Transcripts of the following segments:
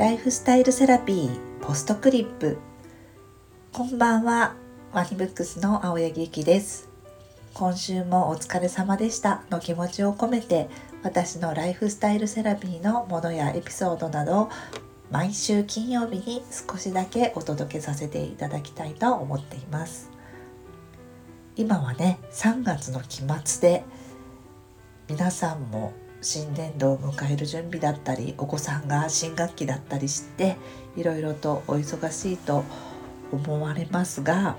ライフスタイルセラピーポストクリップ。こんばんはワニブックスの青柳ゆきです。今週もお疲れ様でした。の気持ちを込めて私のライフスタイルセラピーのものやエピソードなど毎週金曜日に少しだけお届けさせていただきたいと思っています。今はね3月の期末で皆さんも新年度を迎える準備だったりお子さんが新学期だったりしていろいろとお忙しいと思われますが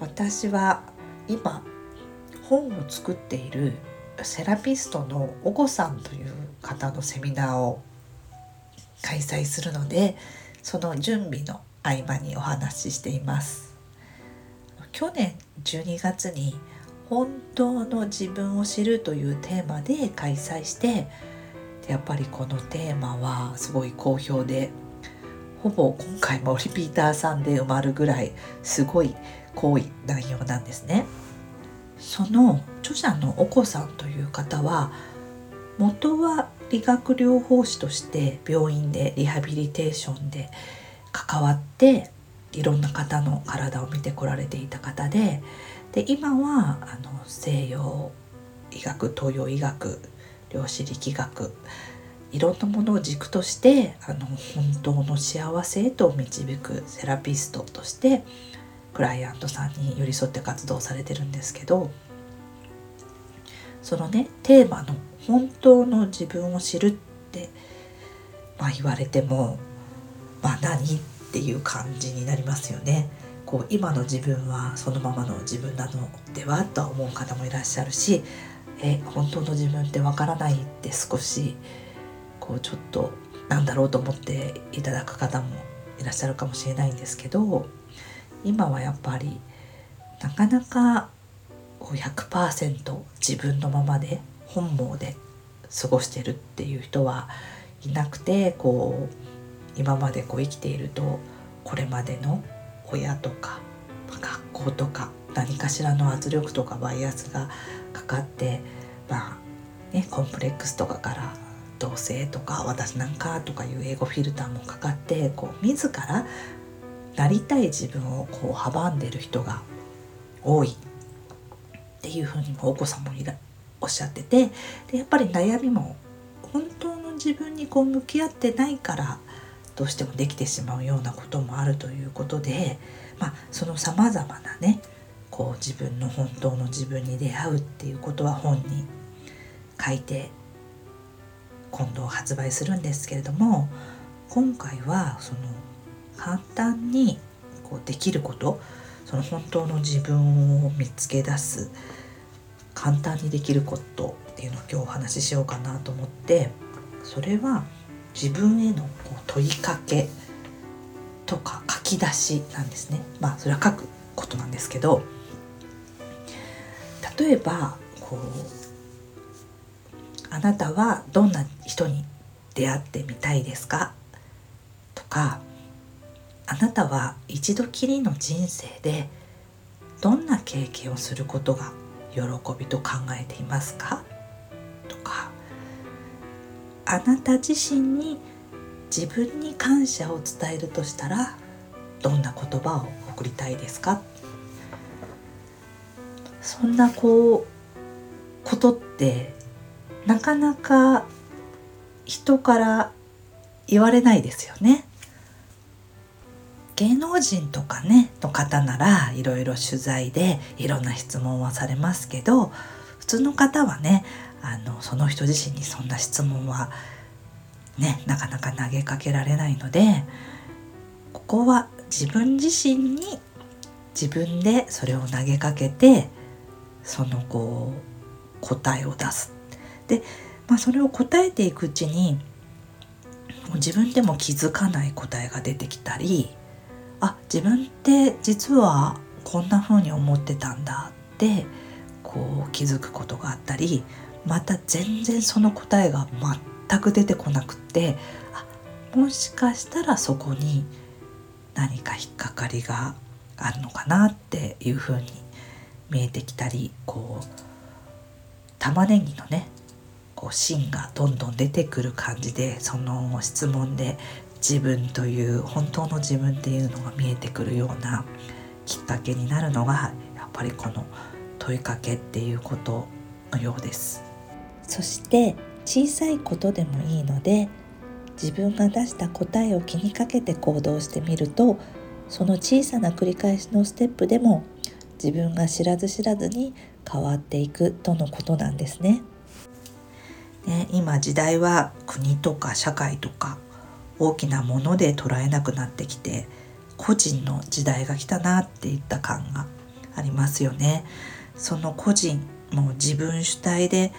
私は今本を作っているセラピストのお子さんという方のセミナーを開催するのでその準備の合間にお話ししています。去年12月に本当の自分を知るというテーマで開催してやっぱりこのテーマはすごい好評でほぼ今回もリピーターさんで埋まるぐらいすごい濃い内容なんですね。その著者のお子さんという方は元は理学療法士として病院でリハビリテーションで関わっていろんな方の体を見てこられていた方でで今はあの西洋医学東洋医学量子力学いろんなものを軸としてあの本当の幸せへと導くセラピストとしてクライアントさんに寄り添って活動されてるんですけどそのねテーマの「本当の自分を知る」って、まあ、言われてもまあ何？っていう感じになりますよね。こう今の自分はそのままの自分なのではと思う方もいらっしゃるしえ本当の自分ってわからないって少しこうちょっとなんだろうと思っていただく方もいらっしゃるかもしれないんですけど今はやっぱりなかなか100%自分のままで本望で過ごしてるっていう人はいなくてこう今までこう生きているとこれまでの親とか学校とか何かしらの圧力とかバイアスがかかってまあねコンプレックスとかから同性とか私なんかとかいう英語フィルターもかかってこう自らなりたい自分をこう阻んでる人が多い。っていうふうにもお子さんもいらおっしゃっててでやっぱり悩みも本当の自分にこう向き合ってないからどうしてもできてしまうようなこともあるということで、まあ、そのさまざまなねこう自分の本当の自分に出会うっていうことは本に書いて今度発売するんですけれども今回はその簡単にこうできることその本当の自分を見つけ出す簡単にできることっていうのを今日お話ししようかなと思ってそれは自分へのこう問いかけとか書き出しなんですね。まあそれは書くことなんですけど例えばこうあなたはどんな人に出会ってみたいですか？とかあなたは一度きりの人生でどんな経験をすることが喜びと考えていますか？とかあなた自身に自分に感謝を伝えるとしたらどんな言葉を送りたいですか？そんなこうことってなかなか人から言われないですよね。芸能人とかねの方ならいろいろ取材でいろんな質問はされますけど普通の方はねその人自身にそんな質問はねなかなか投げかけられないのでここは自分自身に自分でそれを投げかけてそのこう答えを出す。で、まあ、それを答えていくうちに自分でも気づかない答えが出てきたりあ自分って実はこんな風に思ってたんだってこう気づくことがあったりまた全然その答えが全く出てこなくってあもしかしたらそこに何か引っかかりがあるのかなっていうふうに見えてきたりこう玉ねぎのねこう芯がどんどん出てくる感じでその質問で自分という本当の自分っていうのが見えてくるようなきっかけになるのがやっぱりこの問いかけっていうことのようです。そして小さいことでもいいので自分が出した答えを気にかけて行動してみるとその小さな繰り返しのステップでも自分が知らず知らずに変わっていくとのことなんですね。ね今時代は国とか社会とか大きなもので捉えなくなってきて個人の時代が来たなっていった感がありますよね。その個人も自分主体で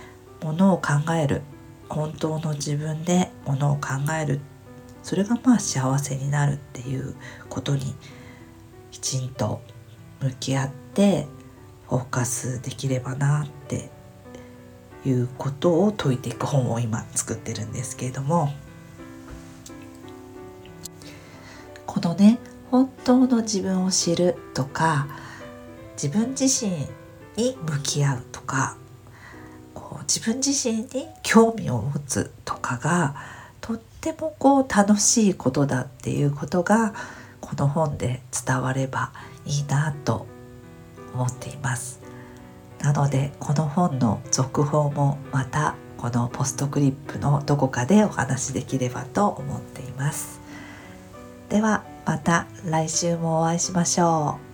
ものを考える。本当の自分でものを考える。それがまあ幸せになるっていうことにきちんと向き合ってフォーカスできればなっていうことを説いていく本を今作ってるんですけれども。このね本当の自分を知るとか自分自身に向き合うとか自分自身に興味を持つとかがとってもこう楽しいことだっていうことがこの本で伝わればいいなと思っています。なのでこの本の続報もまたこのポストクリップのどこかでお話しできればと思っています。ではまた来週もお会いしましょう。